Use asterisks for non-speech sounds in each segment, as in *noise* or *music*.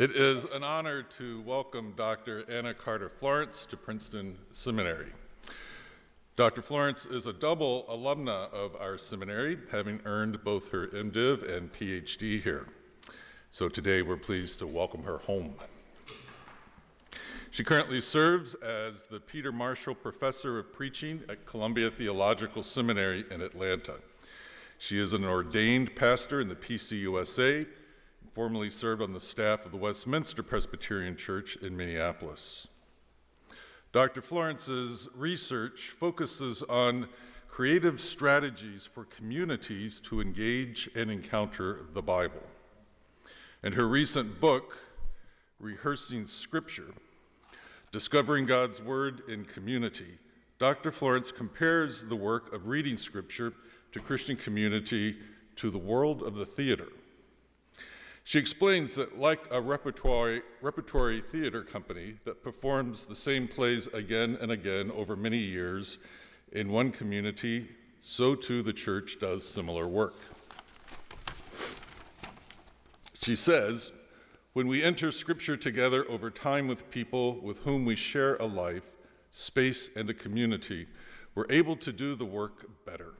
It is an honor to welcome Dr. Anna Carter Florence to Princeton Seminary. Dr. Florence is a double alumna of our seminary, having earned both her MDiv and PhD here. So today we're pleased to welcome her home. She currently serves as the Peter Marshall Professor of Preaching at Columbia Theological Seminary in Atlanta. She is an ordained pastor in the PCUSA, formerly served on the staff of the Westminster Presbyterian Church in Minneapolis. Dr. Florence's research focuses on creative strategies for communities to engage and encounter the Bible. And her recent book, Rehearsing Scripture, Discovering God's Word in Community, Dr. Florence compares the work of reading Scripture to Christian community to the world of the theater. She explains that, like a repertory, repertory theater company that performs the same plays again and again over many years in one community, so too the church does similar work. She says, when we enter Scripture together over time with people with whom we share a life, space, and a community, we're able to do the work better.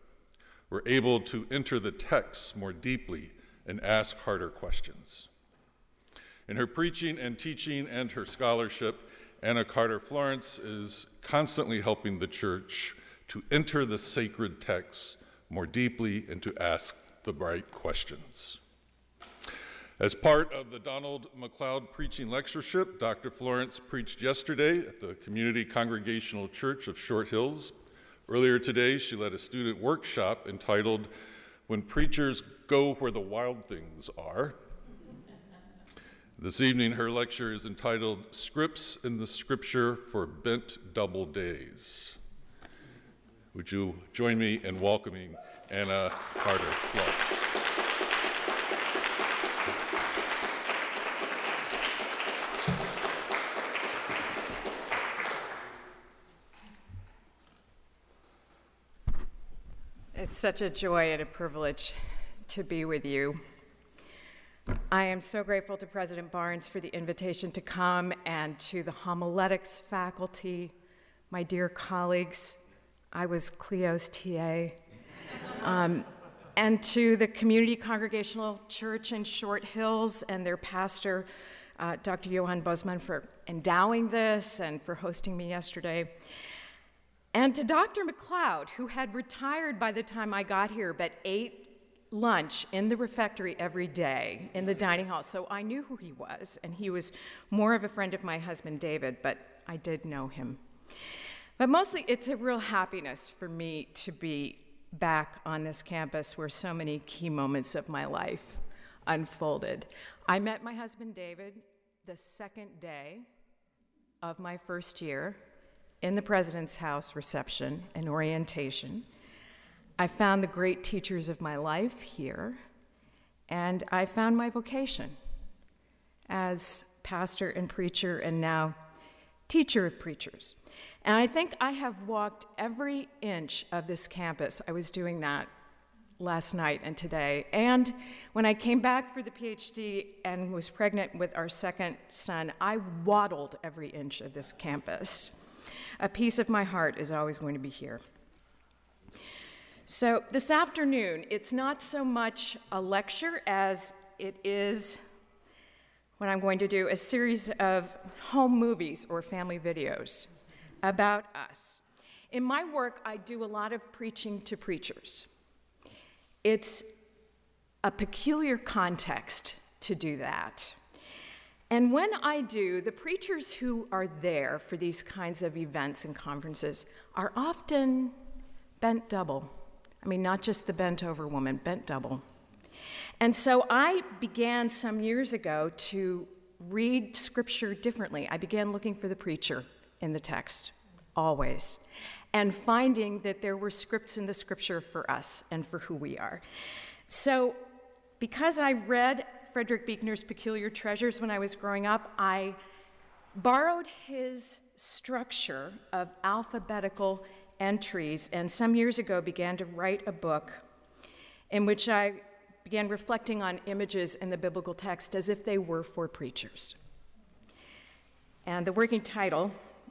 We're able to enter the texts more deeply and ask harder questions. In her preaching and teaching and her scholarship, Anna Carter Florence is constantly helping the church to enter the sacred texts more deeply and to ask the right questions. As part of the Donald McLeod preaching lectureship, Dr. Florence preached yesterday at the Community Congregational Church of Short Hills. Earlier today, she led a student workshop entitled When Preachers Go Where the Wild Things Are. This evening, her lecture is entitled Scripts in the Scripture for Bent Double Days. Would you join me in welcoming Anna Carter Florence? It's such a joy and a privilege to be with you. I am so grateful to President Barnes for the invitation to come and to the homiletics faculty, my dear colleagues. I was Cleo's TA. Um, and to the Community Congregational Church in Short Hills and their pastor, uh, Dr. Johan Bosman, for endowing this and for hosting me yesterday. And to Dr. McLeod, who had retired by the time I got here, but ate lunch in the refectory every day in the dining hall. So I knew who he was, and he was more of a friend of my husband David, but I did know him. But mostly, it's a real happiness for me to be back on this campus where so many key moments of my life unfolded. I met my husband David the second day of my first year in the President's House reception and orientation. I found the great teachers of my life here, and I found my vocation as pastor and preacher, and now teacher of preachers. And I think I have walked every inch of this campus. I was doing that last night and today. And when I came back for the PhD and was pregnant with our second son, I waddled every inch of this campus a piece of my heart is always going to be here. So, this afternoon, it's not so much a lecture as it is what I'm going to do a series of home movies or family videos about us. In my work, I do a lot of preaching to preachers. It's a peculiar context to do that. And when I do, the preachers who are there for these kinds of events and conferences are often bent double. I mean, not just the bent over woman, bent double. And so I began some years ago to read scripture differently. I began looking for the preacher in the text, always, and finding that there were scripts in the scripture for us and for who we are. So, because I read Frederick Buechner's Peculiar Treasures when I was growing up, I borrowed his structure of alphabetical entries and some years ago began to write a book in which I began reflecting on images in the biblical text as if they were for preachers. And the working title,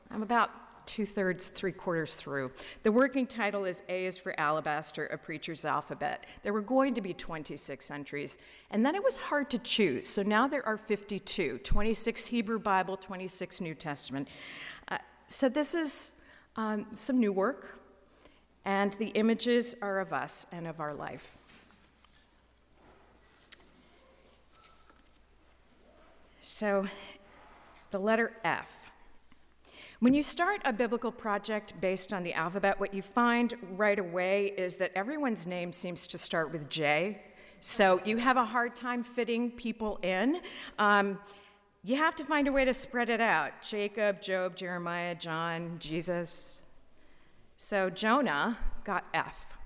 I'm about two thirds, three quarters through. The working title is A is for Alabaster, a preacher's alphabet. There were going to be 26 entries, and then it was hard to choose. So now there are 52 26 Hebrew Bible, 26 New Testament. Uh, so this is um, some new work, and the images are of us and of our life. So, the letter F. When you start a biblical project based on the alphabet, what you find right away is that everyone's name seems to start with J. So you have a hard time fitting people in. Um, you have to find a way to spread it out Jacob, Job, Jeremiah, John, Jesus. So Jonah got F,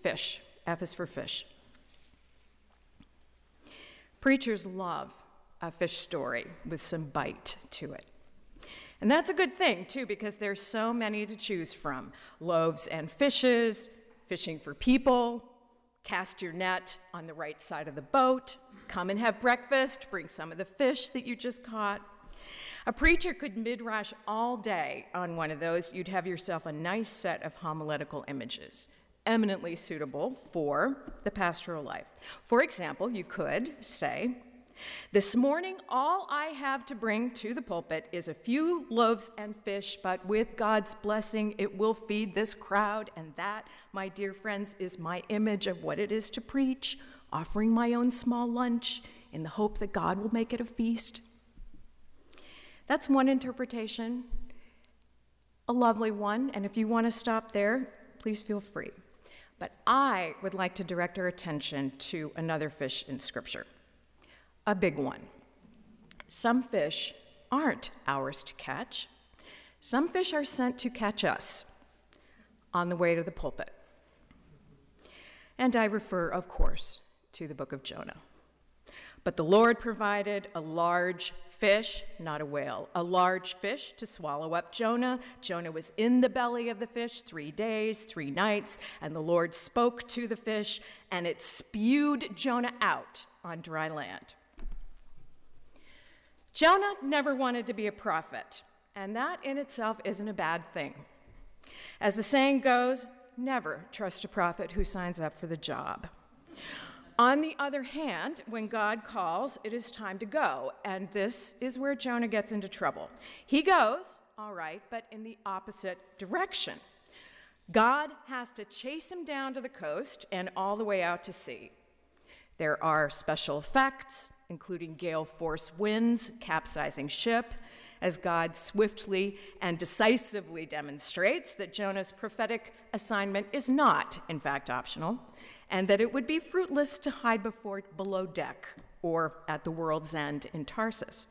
fish. F is for fish. Preachers love a fish story with some bite to it. And that's a good thing, too, because there's so many to choose from loaves and fishes, fishing for people, cast your net on the right side of the boat, come and have breakfast, bring some of the fish that you just caught. A preacher could midrash all day on one of those. You'd have yourself a nice set of homiletical images, eminently suitable for the pastoral life. For example, you could say, this morning, all I have to bring to the pulpit is a few loaves and fish, but with God's blessing, it will feed this crowd. And that, my dear friends, is my image of what it is to preach, offering my own small lunch in the hope that God will make it a feast. That's one interpretation, a lovely one, and if you want to stop there, please feel free. But I would like to direct our attention to another fish in Scripture a big one. Some fish aren't ours to catch. Some fish are sent to catch us on the way to the pulpit. And I refer, of course, to the book of Jonah. But the Lord provided a large fish, not a whale, a large fish to swallow up Jonah. Jonah was in the belly of the fish three days, three nights, and the Lord spoke to the fish, and it spewed Jonah out on dry land. Jonah never wanted to be a prophet, and that in itself isn't a bad thing. As the saying goes, never trust a prophet who signs up for the job. On the other hand, when God calls, it is time to go, and this is where Jonah gets into trouble. He goes, all right, but in the opposite direction. God has to chase him down to the coast and all the way out to sea. There are special effects, including gale force winds, capsizing ship, as God swiftly and decisively demonstrates that Jonah's prophetic assignment is not, in fact, optional, and that it would be fruitless to hide before below deck or at the world's end in Tarshish.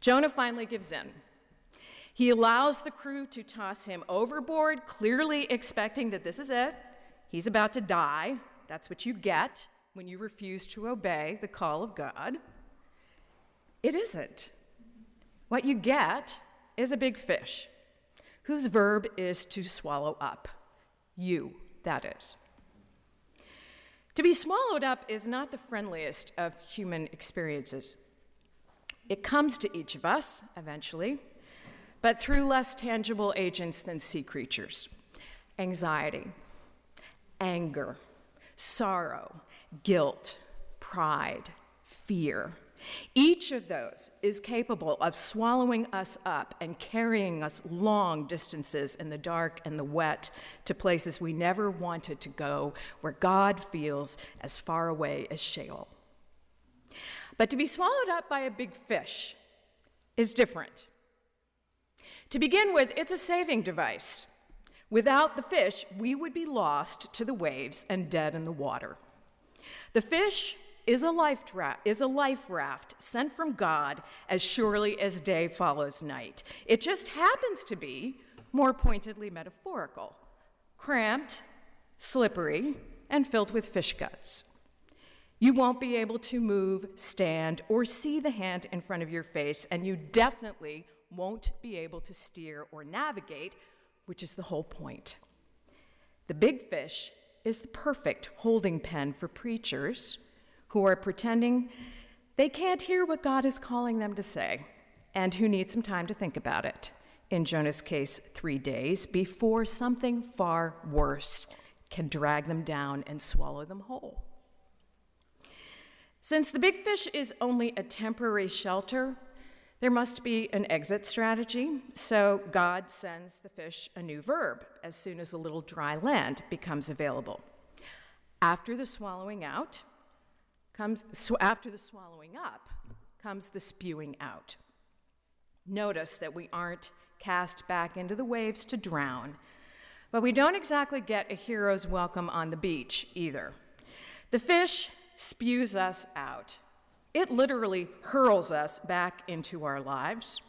Jonah finally gives in. He allows the crew to toss him overboard, clearly expecting that this is it. He's about to die. That's what you get when you refuse to obey the call of God. It isn't. What you get is a big fish whose verb is to swallow up. You, that is. To be swallowed up is not the friendliest of human experiences. It comes to each of us eventually, but through less tangible agents than sea creatures anxiety, anger, sorrow, guilt, pride, fear. Each of those is capable of swallowing us up and carrying us long distances in the dark and the wet to places we never wanted to go, where God feels as far away as Sheol. But to be swallowed up by a big fish is different. To begin with, it's a saving device. Without the fish, we would be lost to the waves and dead in the water. The fish is a life, dra- is a life raft sent from God as surely as day follows night. It just happens to be more pointedly metaphorical, cramped, slippery, and filled with fish guts. You won't be able to move, stand, or see the hand in front of your face, and you definitely won't be able to steer or navigate, which is the whole point. The big fish is the perfect holding pen for preachers who are pretending they can't hear what God is calling them to say and who need some time to think about it. In Jonah's case, three days before something far worse can drag them down and swallow them whole. Since the big fish is only a temporary shelter, there must be an exit strategy, so God sends the fish a new verb as soon as a little dry land becomes available. After the swallowing out comes so after the swallowing up comes the spewing out. Notice that we aren't cast back into the waves to drown, but we don't exactly get a hero's welcome on the beach either. The fish spews us out. It literally hurls us back into our lives.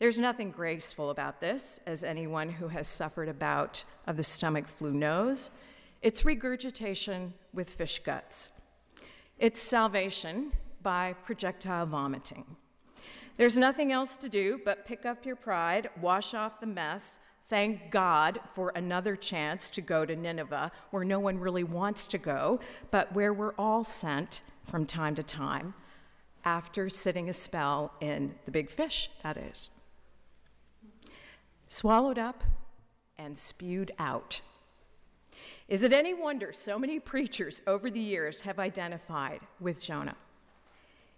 There's nothing graceful about this, as anyone who has suffered a bout of the stomach flu knows. It's regurgitation with fish guts. It's salvation by projectile vomiting. There's nothing else to do but pick up your pride, wash off the mess, thank God for another chance to go to Nineveh, where no one really wants to go, but where we're all sent from time to time after sitting a spell in the big fish, that is. Swallowed up and spewed out. Is it any wonder so many preachers over the years have identified with Jonah?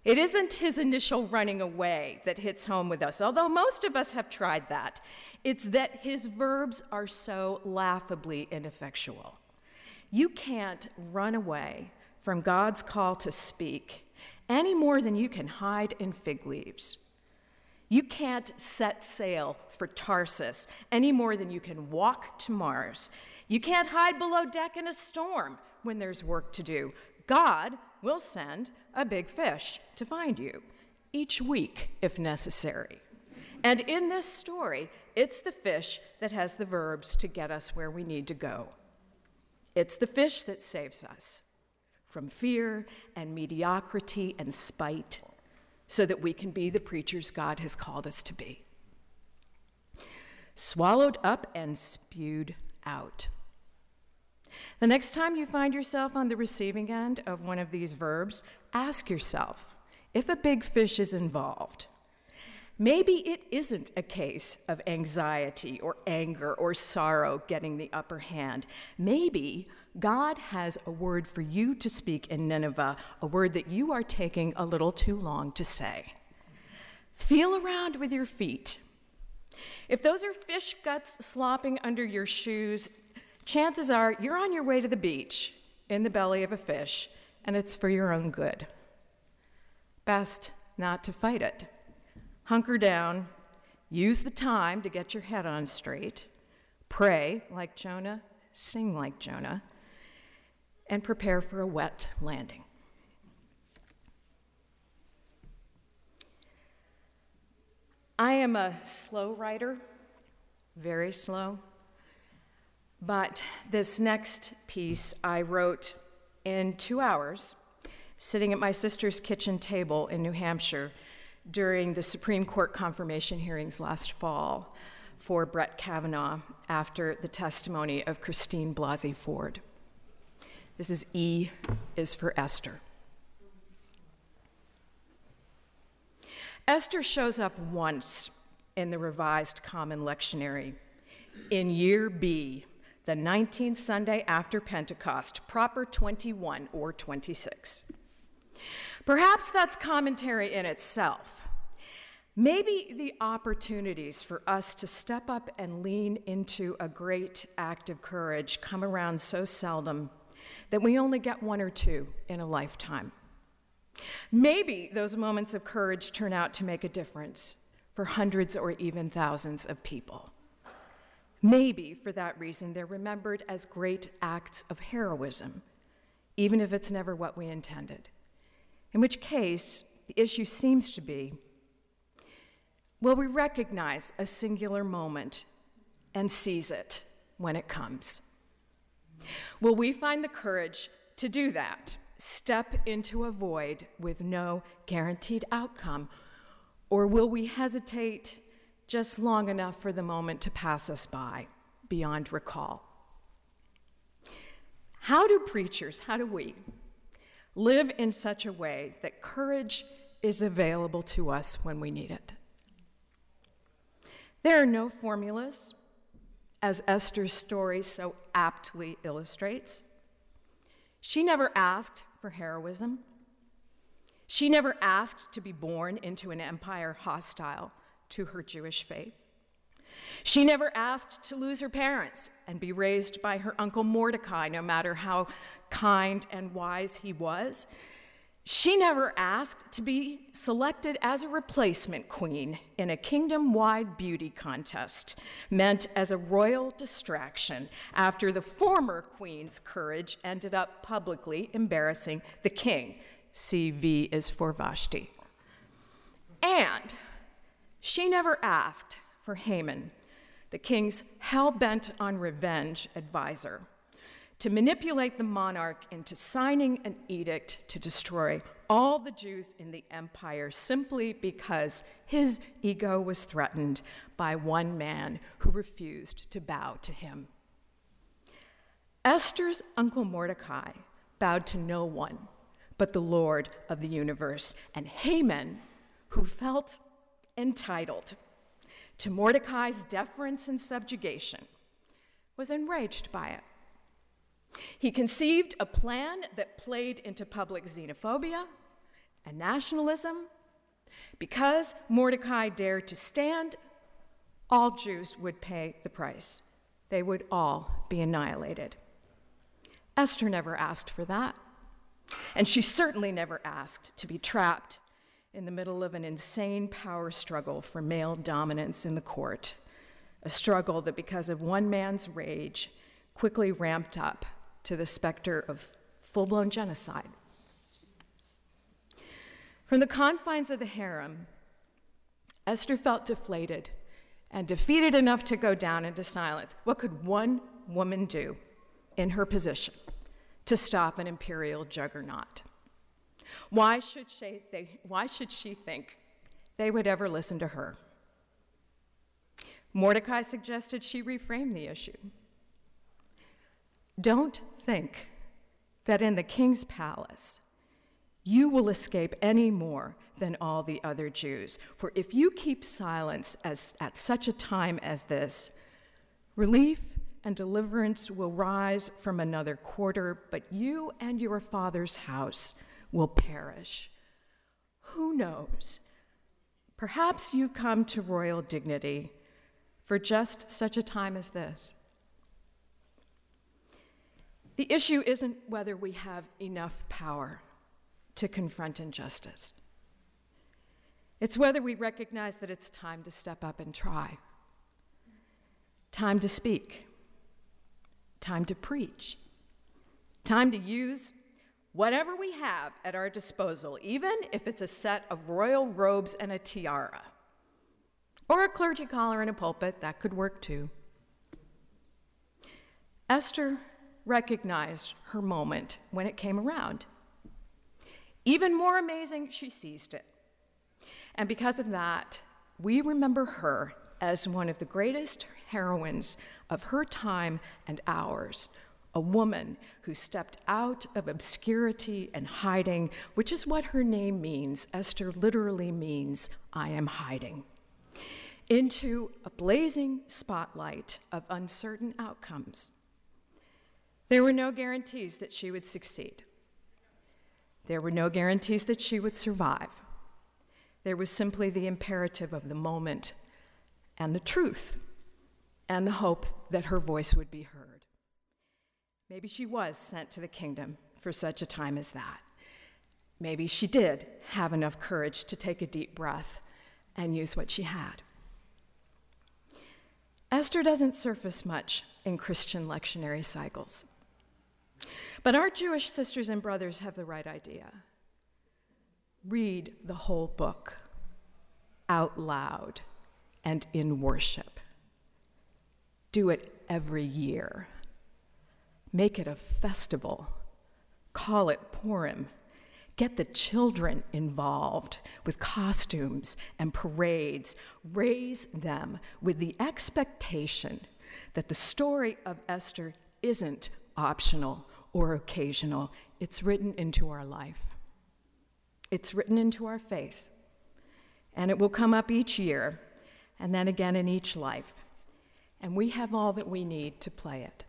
It isn't his initial running away that hits home with us, although most of us have tried that. It's that his verbs are so laughably ineffectual. You can't run away from God's call to speak any more than you can hide in fig leaves. You can't set sail for Tarshish any more than you can walk to Mars. You can't hide below deck in a storm when there's work to do. God will send a big fish to find you each week if necessary. And in this story, it's the fish that has the verbs to get us where we need to go. It's the fish that saves us from fear and mediocrity and spite so that we can be the preachers God has called us to be. Swallowed up and spewed out. The next time you find yourself on the receiving end of one of these verbs, ask yourself if a big fish is involved. Maybe it isn't a case of anxiety or anger or sorrow getting the upper hand. Maybe God has a word for you to speak in Nineveh, a word that you are taking a little too long to say. Feel around with your feet. If those are fish guts slopping under your shoes, chances are you're on your way to the beach in the belly of a fish, and it's for your own good. Best not to fight it. Hunker down, use the time to get your head on straight, pray like Jonah, sing like Jonah, and prepare for a wet landing. I am a slow writer, very slow, but this next piece I wrote in two hours, sitting at my sister's kitchen table in New Hampshire during the Supreme Court confirmation hearings last fall for Brett Kavanaugh after the testimony of Christine Blasey Ford. This is E is for Esther. Esther shows up once in the Revised Common Lectionary in year B, the 19th Sunday after Pentecost, proper 21 or 26. Perhaps that's commentary in itself. Maybe the opportunities for us to step up and lean into a great act of courage come around so seldom that we only get one or two in a lifetime. Maybe those moments of courage turn out to make a difference for hundreds or even thousands of people. Maybe for that reason they're remembered as great acts of heroism, even if it's never what we intended. In which case, the issue seems to be will we recognize a singular moment and seize it when it comes? Will we find the courage to do that? Step into a void with no guaranteed outcome? Or will we hesitate just long enough for the moment to pass us by beyond recall? How do preachers, how do we live in such a way that courage is available to us when we need it? There are no formulas, as Esther's story so aptly illustrates. She never asked for heroism. She never asked to be born into an empire hostile to her Jewish faith. She never asked to lose her parents and be raised by her uncle Mordecai, no matter how kind and wise he was. She never asked to be selected as a replacement queen in a kingdom wide beauty contest, meant as a royal distraction after the former queen's courage ended up publicly embarrassing the king. CV is for Vashti. And she never asked for Haman, the king's hell bent on revenge advisor to manipulate the monarch into signing an edict to destroy all the Jews in the empire simply because his ego was threatened by one man who refused to bow to him. Esther's uncle Mordecai bowed to no one but the Lord of the universe, and Haman, who felt entitled to Mordecai's deference and subjugation, was enraged by it. He conceived a plan that played into public xenophobia and nationalism. Because Mordecai dared to stand, all Jews would pay the price. They would all be annihilated. Esther never asked for that. And she certainly never asked to be trapped in the middle of an insane power struggle for male dominance in the court, a struggle that, because of one man's rage, quickly ramped up to the specter of full blown genocide. From the confines of the harem, Esther felt deflated and defeated enough to go down into silence. What could one woman do in her position to stop an imperial juggernaut? Why should she, they, why should she think they would ever listen to her? Mordecai suggested she reframe the issue. Don't think that in the king's palace you will escape any more than all the other Jews. For if you keep silence as, at such a time as this, relief and deliverance will rise from another quarter, but you and your father's house will perish. Who knows? Perhaps you come to royal dignity for just such a time as this. The issue isn't whether we have enough power to confront injustice. It's whether we recognize that it's time to step up and try, time to speak, time to preach, time to use whatever we have at our disposal, even if it's a set of royal robes and a tiara, or a clergy collar and a pulpit, that could work too. Esther recognized her moment when it came around. Even more amazing, she seized it. And because of that, we remember her as one of the greatest heroines of her time and ours, a woman who stepped out of obscurity and hiding, which is what her name means. Esther literally means, I am hiding, into a blazing spotlight of uncertain outcomes. There were no guarantees that she would succeed. There were no guarantees that she would survive. There was simply the imperative of the moment and the truth and the hope that her voice would be heard. Maybe she was sent to the kingdom for such a time as that. Maybe she did have enough courage to take a deep breath and use what she had. Esther doesn't surface much in Christian lectionary cycles. But our Jewish sisters and brothers have the right idea. Read the whole book out loud and in worship. Do it every year. Make it a festival. Call it Purim. Get the children involved with costumes and parades. Raise them with the expectation that the story of Esther isn't optional or occasional. It's written into our life, it's written into our faith. And it will come up each year, and then again in each life. And we have all that we need to play it.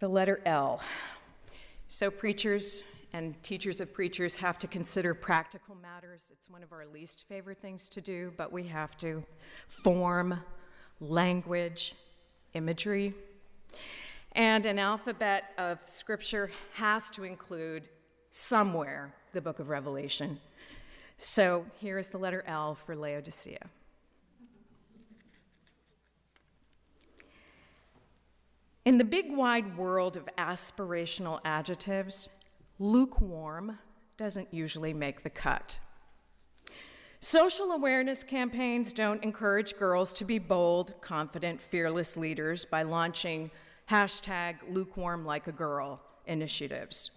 The letter L. So, preachers and teachers of preachers have to consider practical matters. It's one of our least favorite things to do, but we have to. Form, language, imagery. And an alphabet of scripture has to include somewhere the book of Revelation. So here is the letter L for Laodicea. In the big wide world of aspirational adjectives, lukewarm doesn't usually make the cut. Social awareness campaigns don't encourage girls to be bold, confident, fearless leaders by launching hashtag lukewarm like a girl initiatives.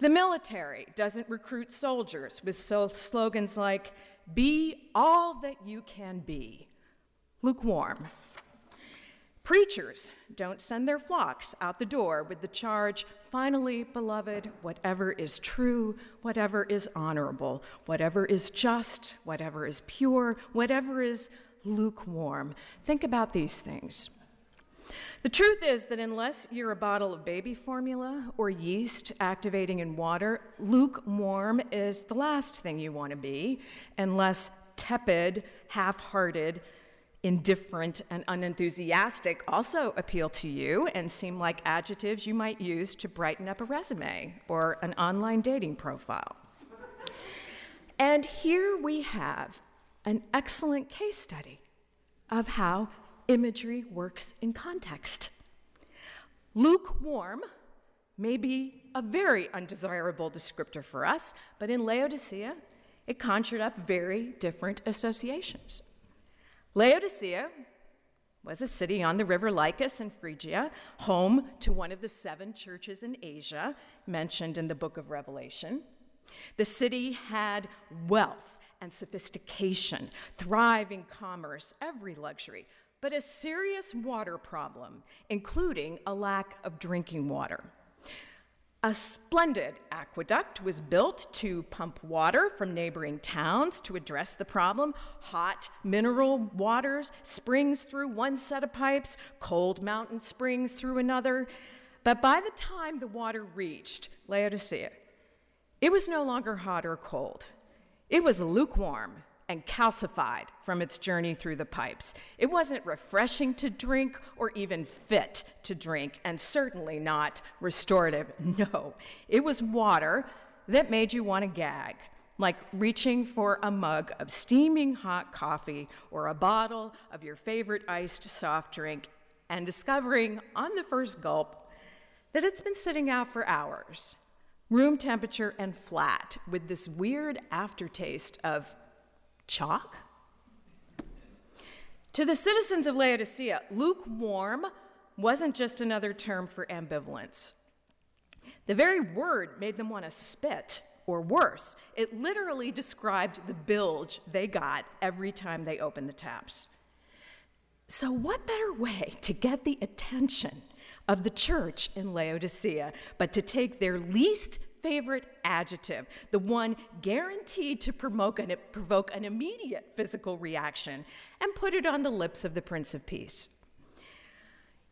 The military doesn't recruit soldiers with slogans like, be all that you can be, lukewarm. Preachers don't send their flocks out the door with the charge, finally, beloved, whatever is true, whatever is honorable, whatever is just, whatever is pure, whatever is lukewarm. Think about these things. The truth is that unless you're a bottle of baby formula or yeast activating in water, lukewarm is the last thing you want to be, unless tepid, half hearted, indifferent and unenthusiastic also appeal to you and seem like adjectives you might use to brighten up a resume or an online dating profile. and here we have an excellent case study of how imagery works in context. Lukewarm may be a very undesirable descriptor for us, but in Laodicea, it conjured up very different associations. Laodicea was a city on the river Lycus in Phrygia, home to one of the seven churches in Asia mentioned in the book of Revelation. The city had wealth and sophistication, thriving commerce, every luxury, but a serious water problem, including a lack of drinking water. A splendid aqueduct was built to pump water from neighboring towns to address the problem. Hot mineral waters, springs through one set of pipes, cold mountain springs through another. But by the time the water reached Laodicea, it was no longer hot or cold. It was lukewarm and calcified from its journey through the pipes. It wasn't refreshing to drink or even fit to drink, and certainly not restorative. *laughs* No, it was water that made you want to gag, like reaching for a mug of steaming hot coffee or a bottle of your favorite iced soft drink and discovering on the first gulp that it's been sitting out for hours, room temperature and flat, with this weird aftertaste of chalk? To the citizens of Laodicea, lukewarm wasn't just another term for ambivalence. The very word made them want to spit, or worse, it literally described the bilge they got every time they opened the taps. So, what better way to get the attention of the church in Laodicea but to take their least favorite adjective, the one guaranteed to provoke an, provoke an immediate physical reaction, and put it on the lips of the Prince of Peace.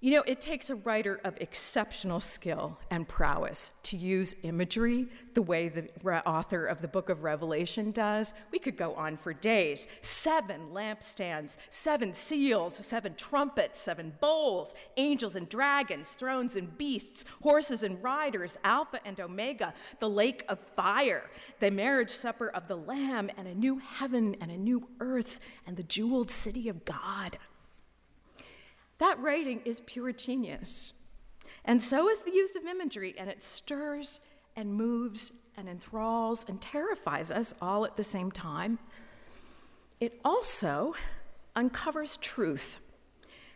You know, it takes a writer of exceptional skill and prowess to use imagery the way the author of the book of Revelation does. We could go on for days. Seven lampstands, seven seals, seven trumpets, seven bowls, angels and dragons, thrones and beasts, horses and riders, Alpha and Omega, the lake of fire, the marriage supper of the Lamb, and a new heaven and a new earth, and the jeweled city of God. That writing is pure genius. And so is the use of imagery, and it stirs and moves and enthralls and terrifies us all at the same time. It also uncovers truth,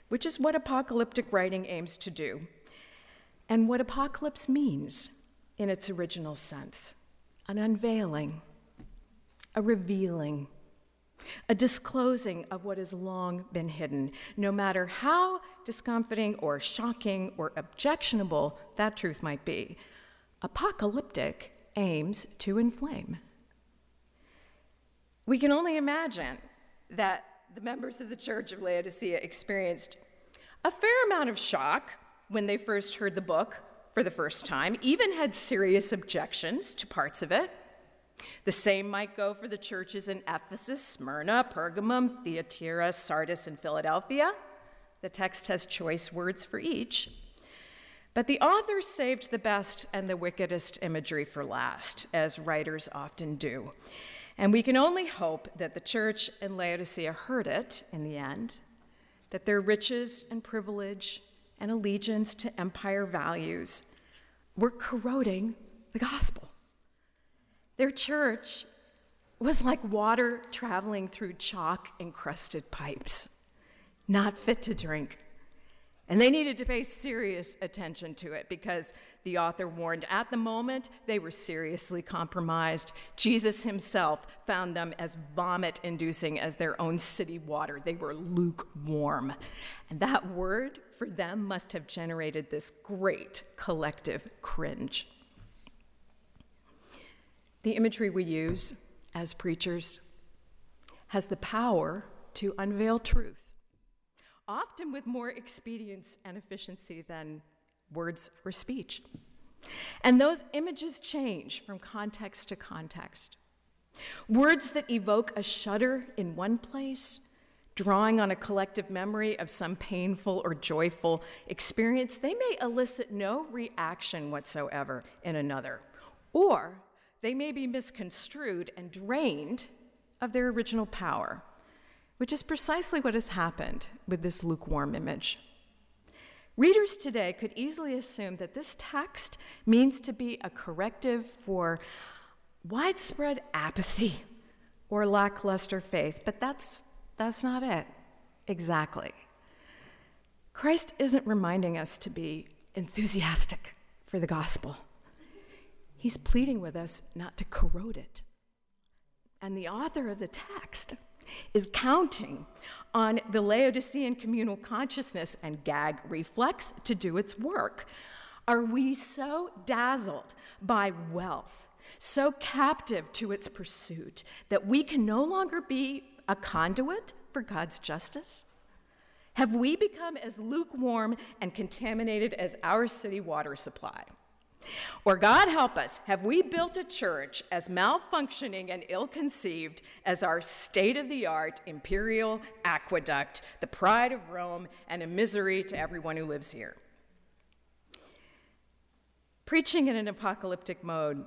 which is what apocalyptic writing aims to do, and what apocalypse means in its original sense an unveiling, a revealing. A disclosing of what has long been hidden, no matter how discomforting or shocking or objectionable that truth might be. Apocalyptic aims to inflame. We can only imagine that the members of the Church of Laodicea experienced a fair amount of shock when they first heard the book for the first time, even had serious objections to parts of it. The same might go for the churches in Ephesus, Smyrna, Pergamum, Thyatira, Sardis, and Philadelphia. The text has choice words for each. But the authors saved the best and the wickedest imagery for last, as writers often do. And we can only hope that the church in Laodicea heard it in the end, that their riches and privilege and allegiance to empire values were corroding the gospel. Their church was like water traveling through chalk encrusted pipes, not fit to drink. And they needed to pay serious attention to it because the author warned at the moment they were seriously compromised. Jesus himself found them as vomit inducing as their own city water. They were lukewarm. And that word for them must have generated this great collective cringe. The imagery we use as preachers has the power to unveil truth, often with more expedience and efficiency than words or speech. And those images change from context to context. Words that evoke a shudder in one place, drawing on a collective memory of some painful or joyful experience, they may elicit no reaction whatsoever in another. Or they may be misconstrued and drained of their original power, which is precisely what has happened with this lukewarm image. Readers today could easily assume that this text means to be a corrective for widespread apathy or lackluster faith, but that's, that's not it exactly. Christ isn't reminding us to be enthusiastic for the gospel. He's pleading with us not to corrode it. And the author of the text is counting on the Laodicean communal consciousness and gag reflex to do its work. Are we so dazzled by wealth, so captive to its pursuit, that we can no longer be a conduit for God's justice? Have we become as lukewarm and contaminated as our city water supply? Or, God help us, have we built a church as malfunctioning and ill conceived as our state of the art imperial aqueduct, the pride of Rome, and a misery to everyone who lives here? Preaching in an apocalyptic mode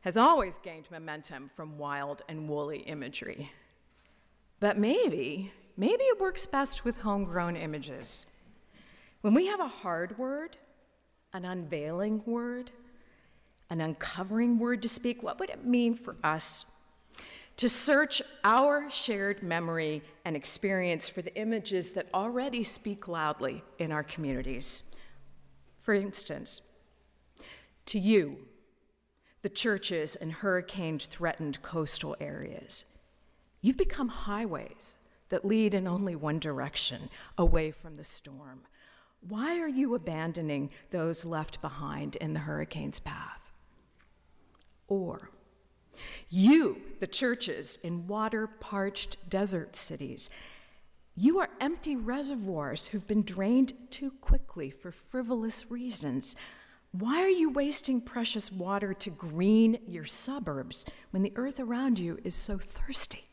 has always gained momentum from wild and woolly imagery. But maybe, maybe it works best with homegrown images. When we have a hard word, an unveiling word, an uncovering word to speak, what would it mean for us to search our shared memory and experience for the images that already speak loudly in our communities? For instance, to you, the churches in hurricane threatened coastal areas, you've become highways that lead in only one direction, away from the storm, why are you abandoning those left behind in the hurricane's path? Or, you, the churches in water parched desert cities, you are empty reservoirs who've been drained too quickly for frivolous reasons. Why are you wasting precious water to green your suburbs when the earth around you is so thirsty?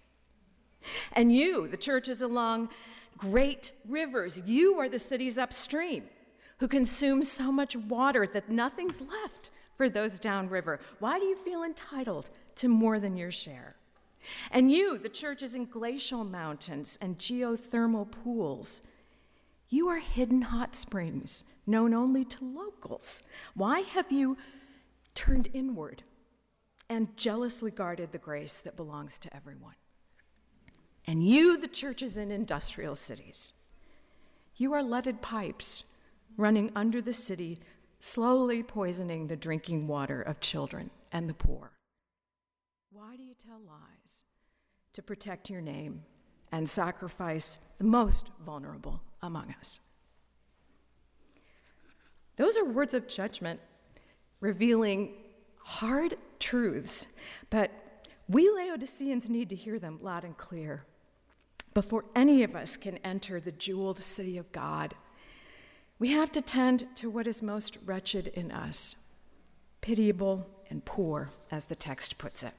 And you, the churches along great rivers. You are the cities upstream who consume so much water that nothing's left for those downriver. Why do you feel entitled to more than your share? And you, the churches in glacial mountains and geothermal pools, you are hidden hot springs known only to locals. Why have you turned inward and jealously guarded the grace that belongs to everyone? And you, the churches in industrial cities. You are leaded pipes running under the city, slowly poisoning the drinking water of children and the poor. Why do you tell lies to protect your name and sacrifice the most vulnerable among us. Those are words of judgment revealing hard truths, but we Laodiceans need to hear them loud and clear before any of us can enter the jeweled city of God. We have to tend to what is most wretched in us, pitiable and poor, as the text puts it.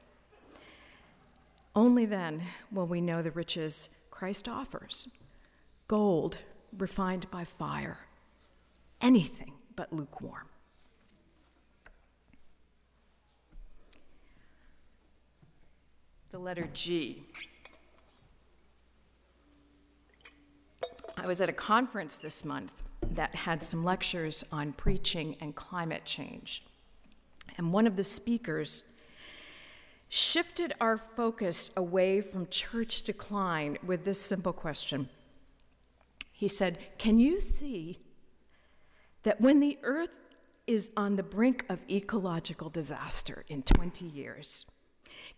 Only then will we know the riches Christ offers gold refined by fire, anything but lukewarm. The letter G. I was at a conference this month that had some lectures on preaching and climate change. And one of the speakers shifted our focus away from church decline with this simple question. He said, Can you see that when the earth is on the brink of ecological disaster in 20 years,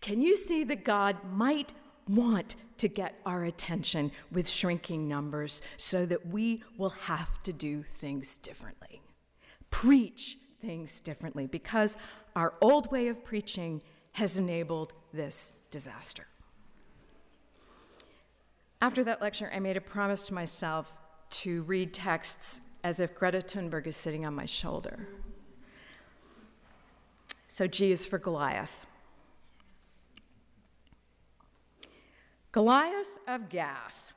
can you see that God might want to get our attention with shrinking numbers so that we will have to do things differently? Preach things differently because our old way of preaching has enabled this disaster. After that lecture, I made a promise to myself to read texts as if Greta Thunberg is sitting on my shoulder. So G is for Goliath. Goliath of Gath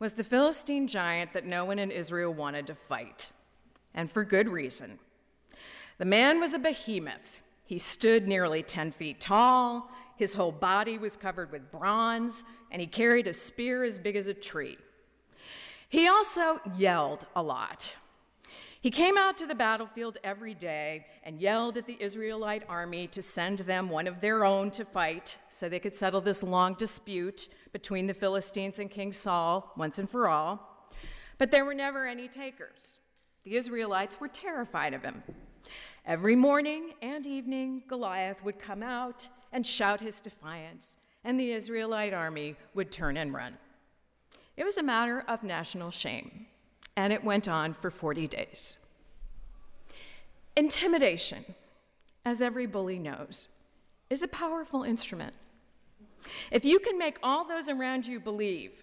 was the Philistine giant that no one in Israel wanted to fight, and for good reason. The man was a behemoth. He stood nearly 10 feet tall, his whole body was covered with bronze, and he carried a spear as big as a tree. He also yelled a lot. He came out to the battlefield every day and yelled at the Israelite army to send them one of their own to fight so they could settle this long dispute between the Philistines and King Saul once and for all. But there were never any takers. The Israelites were terrified of him. Every morning and evening, Goliath would come out and shout his defiance, and the Israelite army would turn and run. It was a matter of national shame, and it went on for 40 days. Intimidation, as every bully knows, is a powerful instrument. If you can make all those around you believe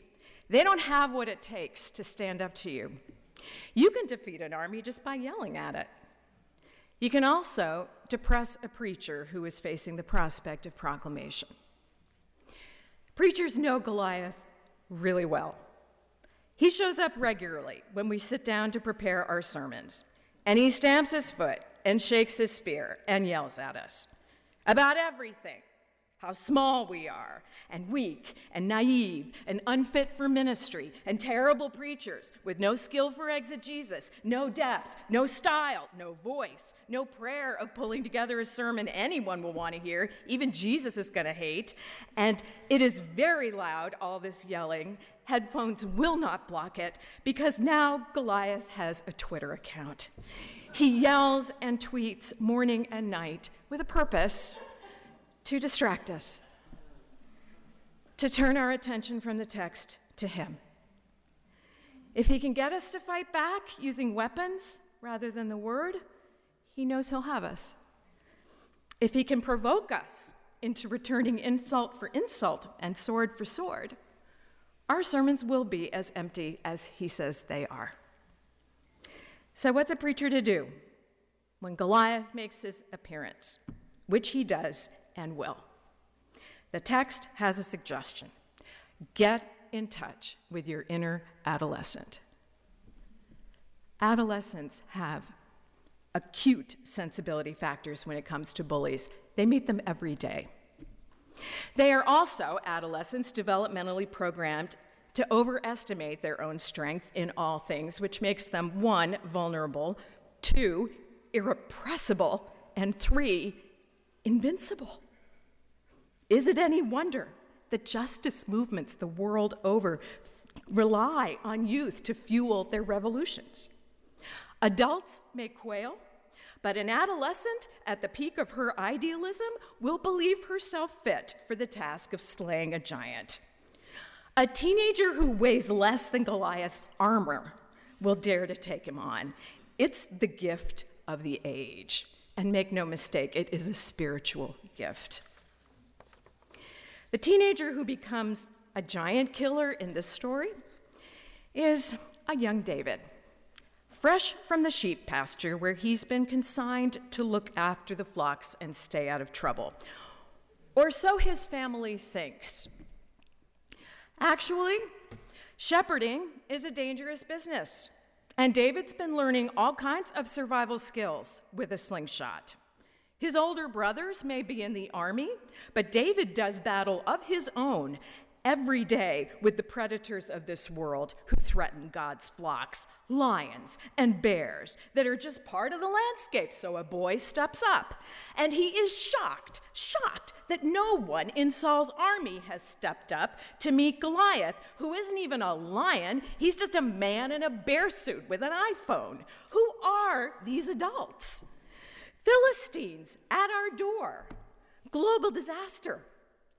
they don't have what it takes to stand up to you, you can defeat an army just by yelling at it. You can also depress a preacher who is facing the prospect of proclamation. Preachers know Goliath really well. He shows up regularly when we sit down to prepare our sermons, and he stamps his foot and shakes his spear and yells at us about everything how small we are, and weak, and naive, and unfit for ministry, and terrible preachers with no skill for exegesis, no depth, no style, no voice, no prayer of pulling together a sermon anyone will want to hear, even Jesus is going to hate. And it is very loud, all this yelling. Headphones will not block it because now Goliath has a Twitter account. He yells and tweets morning and night with a purpose to distract us, to turn our attention from the text to Him. If He can get us to fight back using weapons rather than the word, He knows He'll have us. If He can provoke us into returning insult for insult and sword for sword, our sermons will be as empty as He says they are. So, what's a preacher to do when Goliath makes his appearance, which he does and will. The text has a suggestion get in touch with your inner adolescent. Adolescents have acute sensibility factors when it comes to bullies, they meet them every day. They are also, adolescents, developmentally programmed to overestimate their own strength in all things, which makes them one, vulnerable, two, irrepressible, and three, invincible. Is it any wonder that justice movements the world over rely on youth to fuel their revolutions? Adults may quail, but an adolescent at the peak of her idealism will believe herself fit for the task of slaying a giant. A teenager who weighs less than Goliath's armor will dare to take him on. It's the gift of the age. And make no mistake, it is a spiritual gift. The teenager who becomes a giant killer in this story is a young David, fresh from the sheep pasture where he's been consigned to look after the flocks and stay out of trouble. Or so his family thinks. Actually, shepherding is a dangerous business, and David's been learning all kinds of survival skills with a slingshot. His older brothers may be in the army, but David does battle of his own every day with the predators of this world who threaten God's flocks, lions and bears that are just part of the landscape. So a boy steps up, and he is shocked, shocked that no one in Saul's army has stepped up to meet Goliath, who isn't even a lion, he's just a man in a bear suit with an iPhone. Who are these adults? Philistines at our door, global disaster.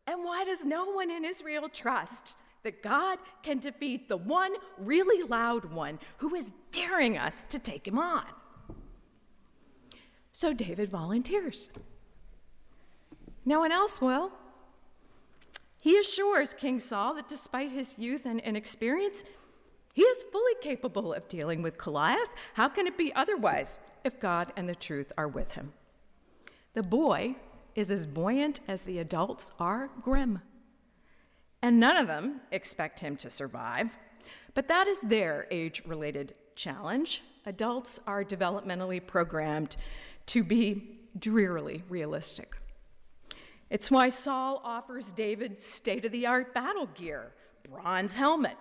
And why does no one in Israel trust that God can defeat the one really loud one who is daring us to take him on? So David volunteers. No one else will. He assures King Saul that despite his youth and inexperience, he is fully capable of dealing with Goliath. How can it be otherwise if God and the truth are with him? The boy is as buoyant as the adults are grim. And none of them expect him to survive, but that is their age related challenge. Adults are developmentally programmed to be drearily realistic. It's why Saul offers David state of the art battle gear, bronze helmet,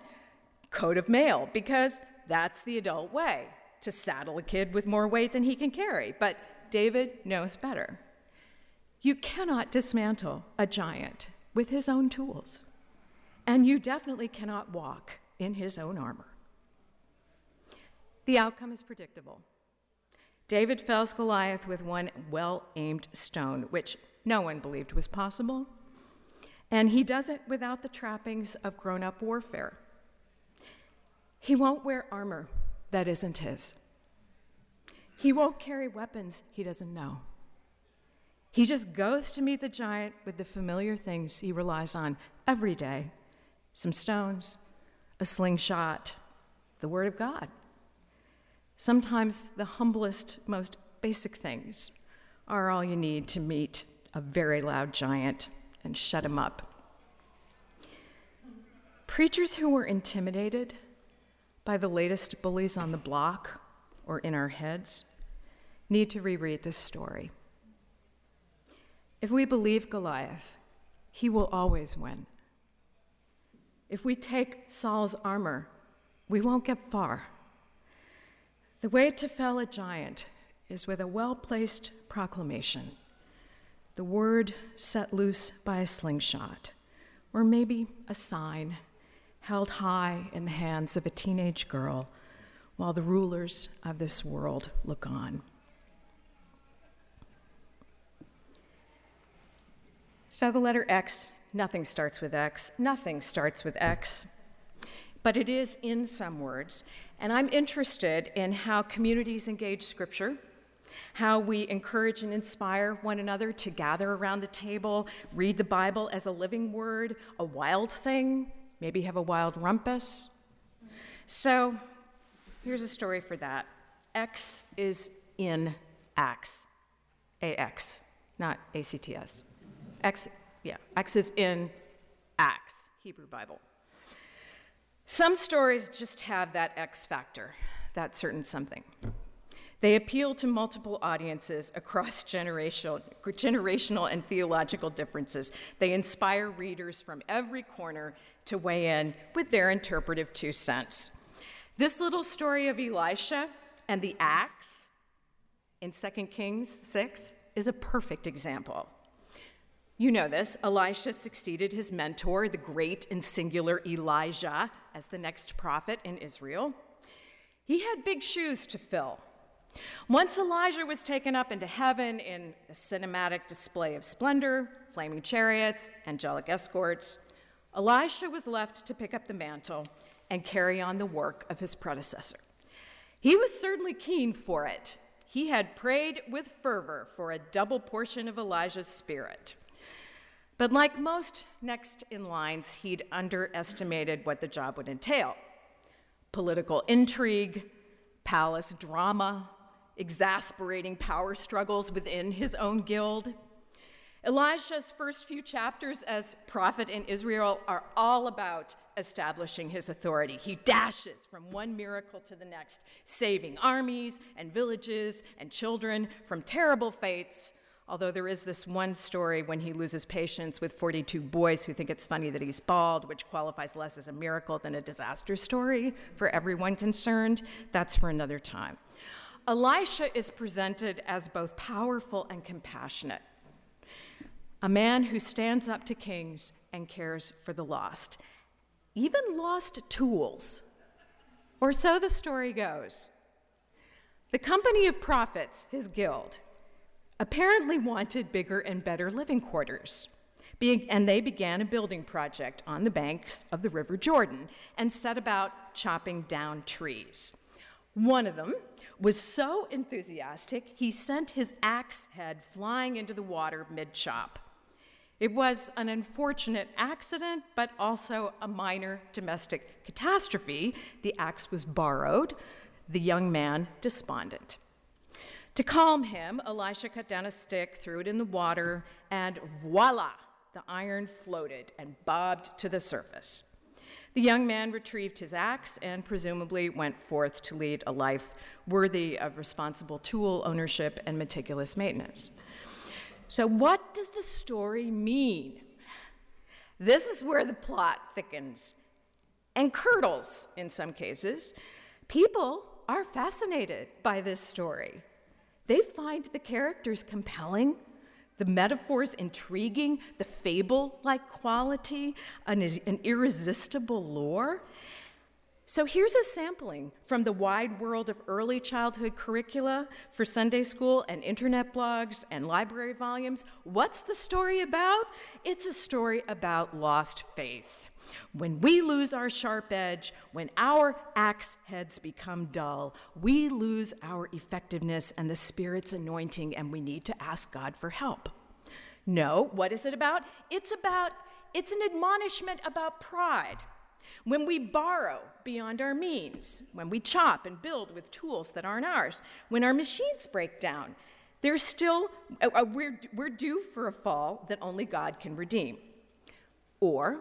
coat of mail, because that's the adult way to saddle a kid with more weight than he can carry. But David knows better. You cannot dismantle a giant with his own tools, and you definitely cannot walk in his own armor. The outcome is predictable. David fells Goliath with one well aimed stone, which no one believed was possible, and he does it without the trappings of grown up warfare. He won't wear armor that isn't his. He won't carry weapons he doesn't know. He just goes to meet the giant with the familiar things he relies on every day some stones, a slingshot, the Word of God. Sometimes the humblest, most basic things are all you need to meet a very loud giant and shut him up. Preachers who were intimidated by the latest bullies on the block or in our heads need to reread this story. If we believe Goliath, he will always win. If we take Saul's armor, we won't get far. The way to fell a giant is with a well placed proclamation, the word set loose by a slingshot, or maybe a sign held high in the hands of a teenage girl while the rulers of this world look on. So the letter X, nothing starts with X, nothing starts with X, but it is in some words. And I'm interested in how communities engage Scripture, how we encourage and inspire one another to gather around the table, read the Bible as a living word, a wild thing, maybe have a wild rumpus. So here's a story for that X is in Acts, AX, not ACTS. X, yeah, X is in Acts, Hebrew Bible. Some stories just have that X factor, that certain something. They appeal to multiple audiences across *laughs* generational, generational and theological differences. They inspire readers from every corner to weigh in with their interpretive two cents. This little story of Elisha and the axe in 2 Kings 6 is a perfect example. You know this. Elisha succeeded his mentor, the great and singular Elijah, as the next prophet in Israel. He had big shoes to fill. Once Elijah was taken up into heaven in a cinematic display of splendor, flaming chariots, angelic escorts, Elisha was left to pick up the mantle and carry on the work of his predecessor. He was certainly keen for it. He had prayed with fervor for a double portion of Elijah's spirit. But like most next in lines, he'd underestimated what the job would entail political intrigue, palace drama, exasperating power struggles within his own guild. Elijah's first few chapters as prophet in Israel are all about establishing his authority. He dashes from one miracle to the next, saving armies and villages and children from terrible fates. Although there is this one story when he loses patience with 42 boys who think it's funny that he's bald, which qualifies less as a miracle than a disaster story for everyone concerned. That's for another time. Elisha is presented as both powerful and compassionate, a man who stands up to kings and cares for the lost, even lost tools. Or so the story goes. The company of prophets, his guild, apparently wanted bigger and better living quarters. and they began a building project on the banks of the River Jordan and set about chopping down trees. One of them was so enthusiastic, he sent his axe head flying into the water mid chop. It was an unfortunate accident, but also a minor domestic catastrophe. The axe was borrowed, the young man despondent. To calm him, Elisha cut down a stick, threw it in the water, and voila, the iron floated and bobbed to the surface. The young man retrieved his axe and presumably went forth to lead a life worthy of responsible tool ownership and meticulous maintenance. So, what does the story mean? This is where the plot thickens and curdles in some cases. People are fascinated by this story. They find the characters compelling, the metaphors intriguing, the fable like quality, an, an, irresistible lore. So here's a sampling from the wide world of early childhood curricula for Sunday school and internet blogs and library volumes. What's the story about? It's a story about lost faith. When we lose our sharp edge, when our axe heads become dull, we lose our effectiveness and the Spirit's anointing, and we need to ask God for help. No, what is it about? It's about, it's an admonishment about pride. When we borrow beyond our means, when we chop and build with tools that aren't ours, when our machines break down, there's still, uh, we're, we're due for a fall that only God can redeem. Or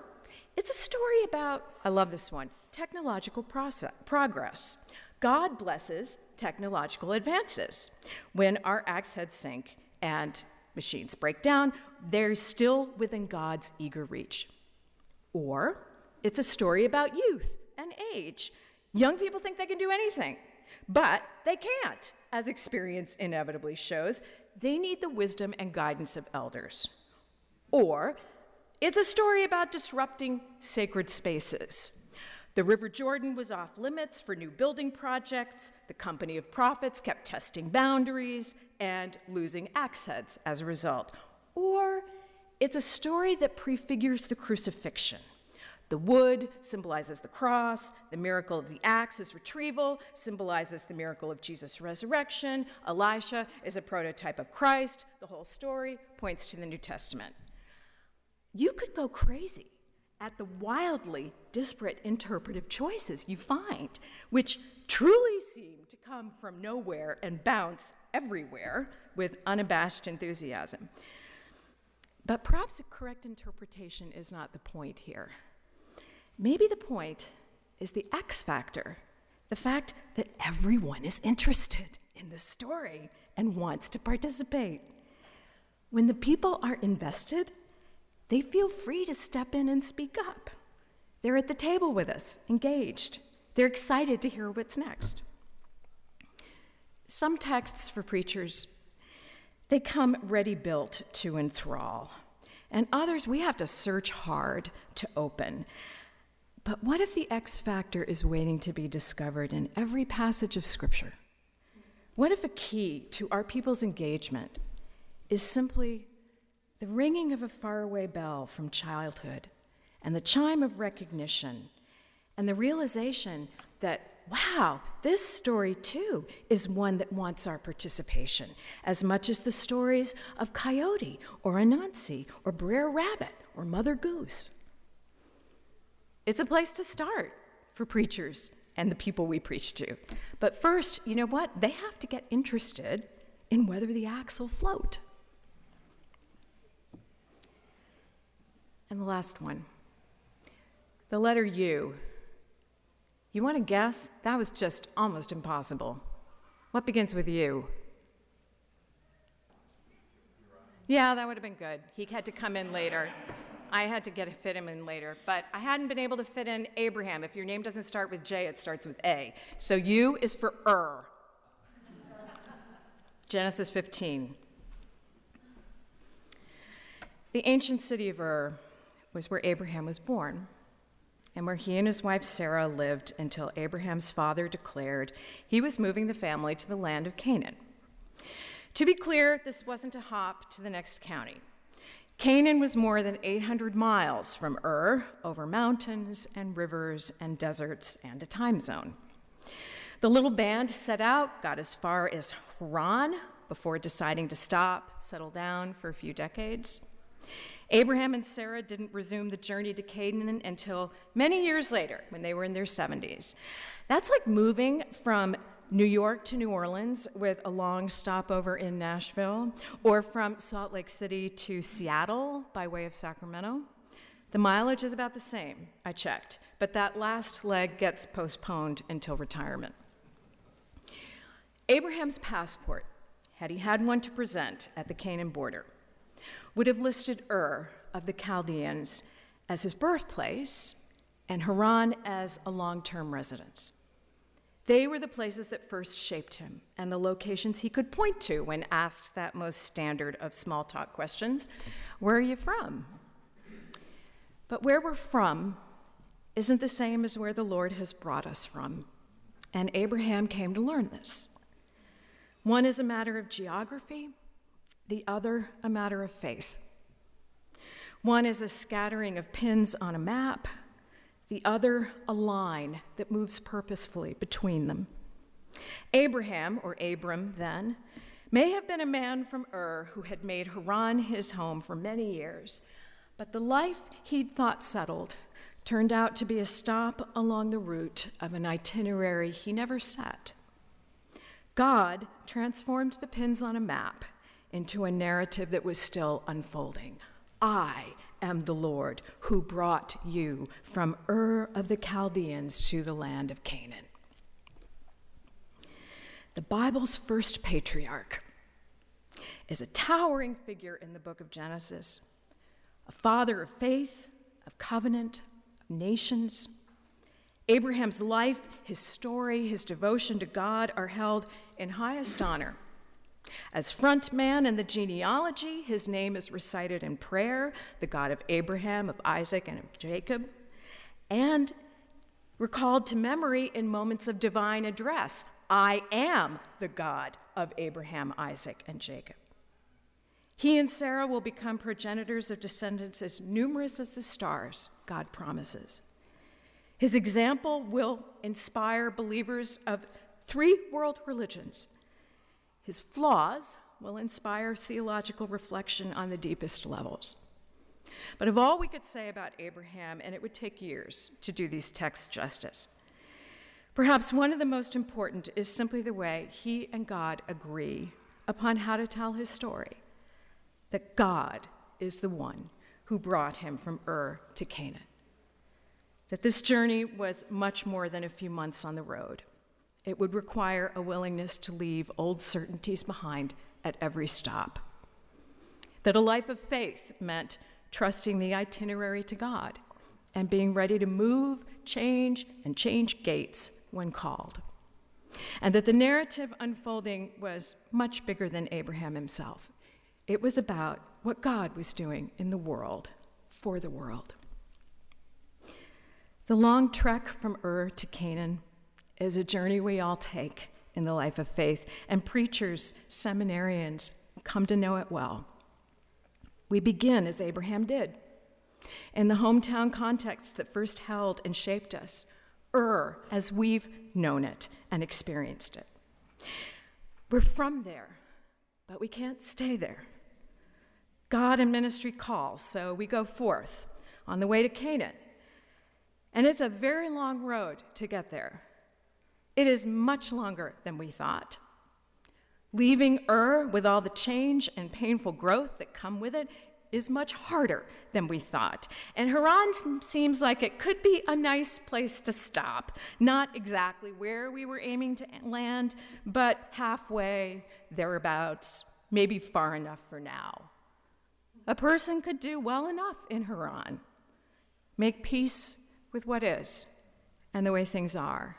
it's a story about, I love this one, technological process, progress. God blesses technological advances. When our axe heads sink and machines break down, they're still within God's eager reach. Or it's a story about youth and age. Young people think they can do anything, but they can't, as experience inevitably shows. They need the wisdom and guidance of elders. Or it's a story about disrupting sacred spaces. The River Jordan was off limits for new building projects. The company of prophets kept testing boundaries and losing axe heads as a result. Or it's a story that prefigures the crucifixion. The wood symbolizes the cross, the miracle of the axe's retrieval symbolizes the miracle of Jesus' resurrection, Elisha is a prototype of Christ, the whole story points to the New Testament you could go crazy at the wildly disparate interpretive choices you find, which truly seem to come from nowhere and bounce everywhere with unabashed enthusiasm. But perhaps a correct interpretation is not the point here. Maybe the point is the X factor, the fact that everyone is interested in the story and wants to participate. When the people are invested, they feel free to step in and speak up. They're at the table with us, engaged. They're excited to hear what's next. Some texts for preachers, they come ready built to enthrall. And others we have to search hard to open. But what if the X factor is waiting to be discovered in every passage of Scripture? What if a key to our people's engagement is simply the ringing of a faraway bell from childhood and the chime of recognition and the realization that, wow, this story too is one that wants our participation as much as the stories of Coyote or Anansi or Brer Rabbit or Mother Goose? It's a place to start for preachers and the people we preach to. But first, you know what? They have to get interested in whether the axe will float. And the last one the letter U. You want to guess? That was just almost impossible. What begins with U? Yeah, that would have been good. He had to come in later. I had to get fit him in later, but I hadn't been able to fit in Abraham. If your name doesn't start with J, it starts with A. So U is for Ur. Genesis 15. The ancient city of Ur was where Abraham was born and where he and his wife Sarah lived until Abraham's father declared he was moving the family to the land of Canaan. To be clear, this wasn't a hop to the next county. Canaan was more than 800 miles from Ur, over mountains and rivers and deserts and a time zone. The little band set out, got as far as Haran before deciding to stop, settle down for a few decades. Abraham and Sarah didn't resume the journey to Canaan until many years later when they were in their 70s. That's like moving from New York to New Orleans with a long stopover in Nashville, or from Salt Lake City to Seattle by way of Sacramento. The mileage is about the same, I checked, but that last leg gets postponed until retirement. Abraham's passport, had he had one to present at the Canaan border, would have listed Ur of the Chaldeans as his birthplace and Haran as a long term residence. They were the places that first shaped him and the locations he could point to when asked that most standard of small talk questions Where are you from? But where we're from isn't the same as where the Lord has brought us from. And Abraham came to learn this. One is a matter of geography, the other a matter of faith. One is a scattering of pins on a map, the other a line that moves purposefully between them. Abraham, or Abram then, may have been a man from Ur who had made Haran his home for many years, but the life he'd thought settled turned out to be a stop along the route of an itinerary he never set. God transformed the pins on a map into a narrative that was still unfolding. I am the Lord who brought you from Ur of the Chaldeans to the land of Canaan. The Bible's first patriarch is a towering figure in the book of Genesis, a father of faith, of covenant, of nations. Abraham's life, his story, his devotion to God are held in highest honor as front man in the genealogy, his name is recited in prayer, the God of Abraham, of Isaac, and of Jacob, and recalled to memory in moments of divine address I am the God of Abraham, Isaac, and Jacob. He and Sarah will become progenitors of descendants as numerous as the stars, God promises. His example will inspire believers of three world religions his flaws will inspire theological reflection on the deepest levels. But of all we could say about Abraham, and it would take years to do these texts justice, perhaps one of the most important is simply the way he and God agree upon how to tell his story that God is the one who brought him from Ur to Canaan. That this journey was much more than a few months on the road it would require a willingness to leave old certainties behind at every stop. That a life of faith meant trusting the itinerary to God and being ready to move, change, and change gates when called. And that the narrative unfolding was much bigger than Abraham himself. It was about what God was doing in the world for the world. The long trek from Ur to Canaan is a journey we all take in the life of faith, and preachers, seminarians come to know it well. We begin as Abraham did, in the hometown context that first held and shaped us, Ur, as we've known it and experienced it. We're from there, but we can't stay there. God and ministry call, so we go forth on the way to Canaan. And it's a very long road to get there. It is much longer than we thought. Leaving Ur with all the change and painful growth that come with it is much harder than we thought. And Haran seems like it could be a nice place to stop. Not exactly where we were aiming to land, but halfway, thereabouts, maybe far enough for now. A person could do well enough in Haran, make peace with what is and the way things are,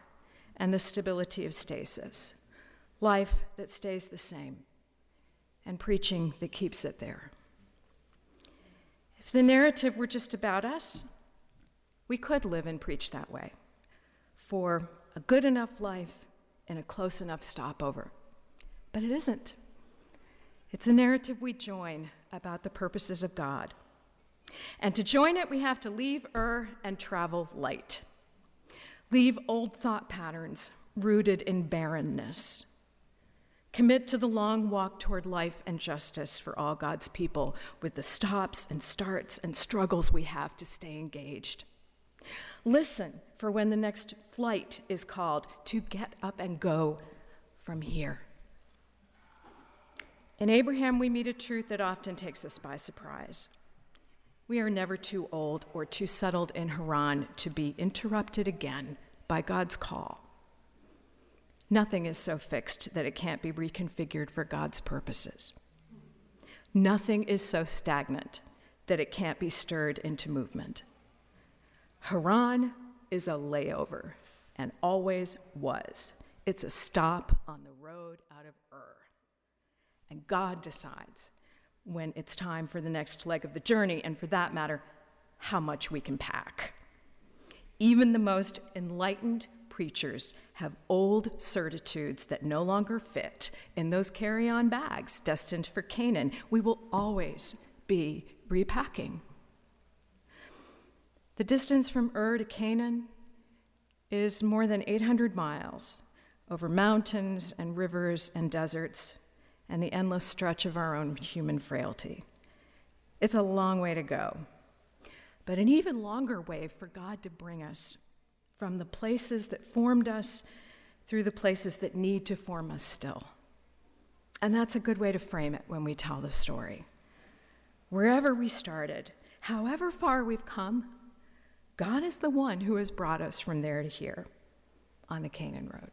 and the stability of stasis, life that stays the same, and preaching that keeps it there. If the narrative were just about us, we could live and preach that way for a good enough life and a close enough stopover. But it isn't. It's a narrative we join about the purposes of God. And to join it, we have to leave Ur and travel light. Leave old thought patterns rooted in barrenness. Commit to the long walk toward life and justice for all God's people with the stops and starts and struggles we have to stay engaged. Listen for when the next flight is called to get up and go from here. In Abraham, we meet a truth that often takes us by surprise. We are never too old or too settled in Haran to be interrupted again by God's call. Nothing is so fixed that it can't be reconfigured for God's purposes. Nothing is so stagnant that it can't be stirred into movement. Haran is a layover and always was. It's a stop on the road out of Ur. And God decides when it's time for the next leg of the journey, and for that matter, how much we can pack. Even the most enlightened preachers have old certitudes that no longer fit in those carry on bags destined for Canaan. We will always be repacking. The distance from Ur to Canaan is more than 800 miles over mountains and rivers and deserts and the endless stretch of our own human frailty. It's a long way to go, but an even longer way for God to bring us from the places that formed us through the places that need to form us still. And that's a good way to frame it when we tell the story. Wherever we started, however far we've come, God is the one who has brought us from there to here on the Canaan Road.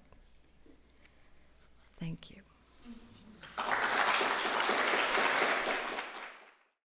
Thank you.